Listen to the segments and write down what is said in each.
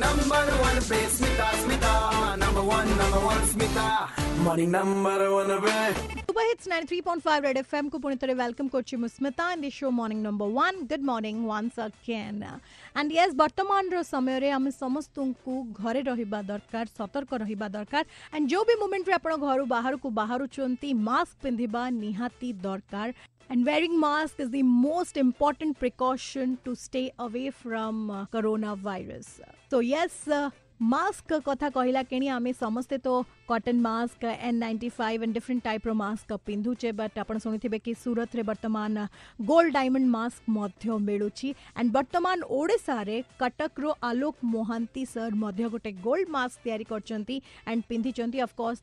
Morning number one pe Smita Smita Number one, number one Smita Morning number one pe super hits 93.5 red FM కు ಪುಣಿತರೆ welcome Kochi ಮುಸ್ಮಿತಾ in the show morning number 1 good morning once again and yes ବର୍ତ୍ତମାନର ସମୟରେ ଆମେ ସମସ୍ତଙ୍କୁ ଘରେ ରହିବା ଦରକାର ସତର୍କ ରହିବା ଦରକାର ଆଣ୍ଡ ଯେଉଁ ବି ମୁମେଣ୍ଟରେ ଆପଣ ଘରୁ ବାହାରକୁ ବାହାରୁଛନ୍ତି ମାସ୍କ ପିନ୍ଧିବା ନିହାତି ଦରକାର And wearing mask is the most important precaution to stay away from uh, coronavirus. So yes, uh, mask कथा कहला केणी आमे समस्ते तो cotton mask N ninety five and different टाइप्र mask पिंधुचे बट आप शुभ कि सूरत रे वर्तमान गोल्ड डायमंड मास्क मिलू एंड बर्तमान ओडारे कटक रो आलोक मोहंती सर गोटे गोल्ड मस्क या एंड अफकोर्स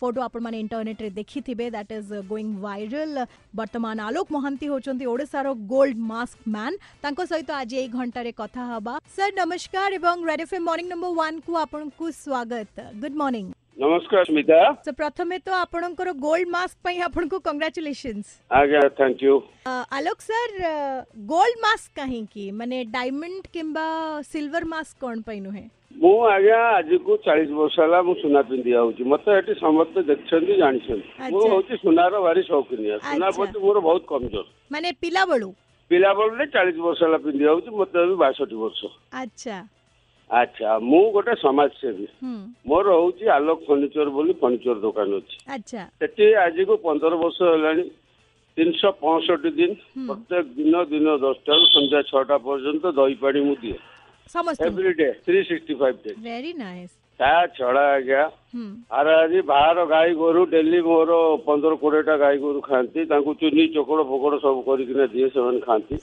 फोटो आपने इंटरनेट रे देखी दैट इज गोइंग वायरल बर्तमान आलोक महांती होंगे ओडार गोल्ड मास्क मैन तक सहित आज एक घंटे कथा सर नमस्कार एवं नंबर वन को स्वागत गुड मॉर्निंग ନମସ୍କାର ସ୍ମିତା ତ ପ୍ରଥମେ ତ ଆପଣଙ୍କର ଗୋଲ୍ଡ ମାସ୍କ ପାଇଁ ଆପଣଙ୍କୁ କଂଗ୍ରାଚୁଲେସନ୍ସ ଆଜ୍ଞା thank you Alok sir gold mask କାହିଁକି ମାନେ ଡାଇମଣ୍ଡ କିମ୍ବା ସିଲଭର ମାସ୍କ କ'ଣ ପାଇଁ ନୁହେଁ ମୁଁ ଆଜ୍ଞା ଆଜିକୁ ଚାଳିଶ ବର୍ଷ ହେଲା ମୁଁ ସୁନା ପିନ୍ଧି ଆଉଛି ମତେ ଏଠି ସମସ୍ତେ ଦେଖିଛନ୍ତି ଜାଣିଛନ୍ତି ମୁଁ ହଉଛି ସୁନାର ଭାରି ସୌକିନିଆ ସୁନା ପ୍ରତି ମୋର ବହୁତ କମଜୋର ମାନେ ପିଲାବେଳୁ ପିଲାବେଳୁ ଚାଳିଶ ବର୍ଷ ହେଲା ପିନ୍ଧି ଆଉଛି ମତେ ବାଷଠି ବର୍ଷ ଆଚ୍ଛା আচ্ছা ମୁଁ ଗୋଟେ ସମାଜସେବୀ ମୋର ହଉଛି ଆଲୋକ ଫର୍ଣ୍ଣିଚର ବୋଲି ଫର୍ଣ୍ଣିଚର ଦୋକାନ ଅଛି ସେଠି ଆଜିକୁ ପନ୍ଦର ବର୍ଷ ହେଲାଣି ତିନିଶହ ପଞ୍ଚଷଠି ଦିନ ପ୍ରତ୍ୟେକ ଦିନ ଦିନ ଦଶଟାରୁ ସନ୍ଧ୍ୟା ଛଅଟା ପର୍ଯ୍ୟନ୍ତ ଦହି ପାଣି ମୁଁ ଦିଏ every day three sixty five day ତା ଛଡ଼ା ଆଜ୍ଞା ଆର ଆଜି ବାହାର ଗାଈ ଗୋରୁ ଡେଲି ମୋର ପନ୍ଦର କୋଡ଼ିଏଟା ଗାଈ ଗୋରୁ ଖାଆନ୍ତି ତାଙ୍କୁ ଚୁନି ଚୋକଡ଼ ଫୋକଡ଼ ସବୁ କରିକିନା ଦିଏ ସେମାନେ ଖାଆନ୍ତି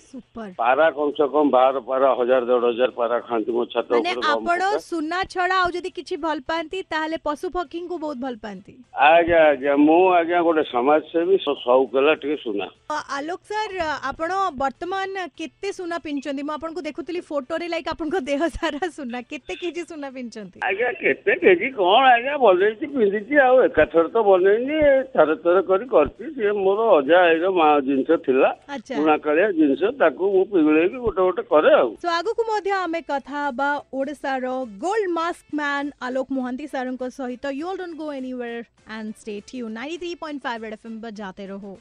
ପାରା କମ୍ ସେ କମ୍ ବାହାର ପାରା ହଜାର ଦେଢ଼ ହଜାର ପାରା ଖାଆନ୍ତି ମୋ ଛାତ ଉପରେ ଆପଣ ସୁନା ଛଡ଼ା ଆଉ ଯଦି କିଛି ଭଲ ପାଆନ୍ତି ତାହେଲେ ପଶୁ ପକ୍ଷୀଙ୍କୁ ବହୁତ ଭଲ ପାଆନ୍ତି ଆଜ୍ଞା ଆଜ୍ଞା ମୁଁ ଆଜ୍ଞା ଗୋଟେ ସମାଜସେବୀ ସଉକ ହେଲା ଟିକେ ସୁନା ଆଲୋକ ସାର୍ ଆପଣ ବର୍ତ୍ତମାନ କେତେ ସୁନା ପିନ୍ଧୁଛନ୍ତି ମୁଁ ଆପଣଙ୍କୁ ଦେଖୁଥିଲି ଫଟୋରେ ଲାଇକ୍ ଆପଣଙ୍କ ଦେହ ସାରା ସୁନା କେତେ କେଜି ସୁନା ପିନ୍ଧୁଛନ୍ତି ଆଜ୍ଞା କେତେ କେଜି କ'ଣ ଆଜ୍ଞା ବନେଇଛି ପିନ୍ଧିଛି ଆଉ ଏକାଥର ତ ବନେଇନି ଥରେ ଥରେ କରି କରିଛି ସିଏ ମୋର ଅଜା ଆଈର ମା ଜିନିଷ ଥିଲା ବୁଣାକାଳିଆ ଜିନିଷ ତାକୁ ମୁଁ ପିଗୁଳେଇକି ଗୋଟେ ଗୋଟେ କରେ ଆଉ ତ ଆଗକୁ ମଧ୍ୟ ଆମେ କଥା ହେବା ଓଡ଼ିଶାର gold mask man Alok Mohanty ସାରଙ୍କ ସହିତ you all don't go anywhere and stay tune 93.5 red FM ବଜାତେ ରହୋ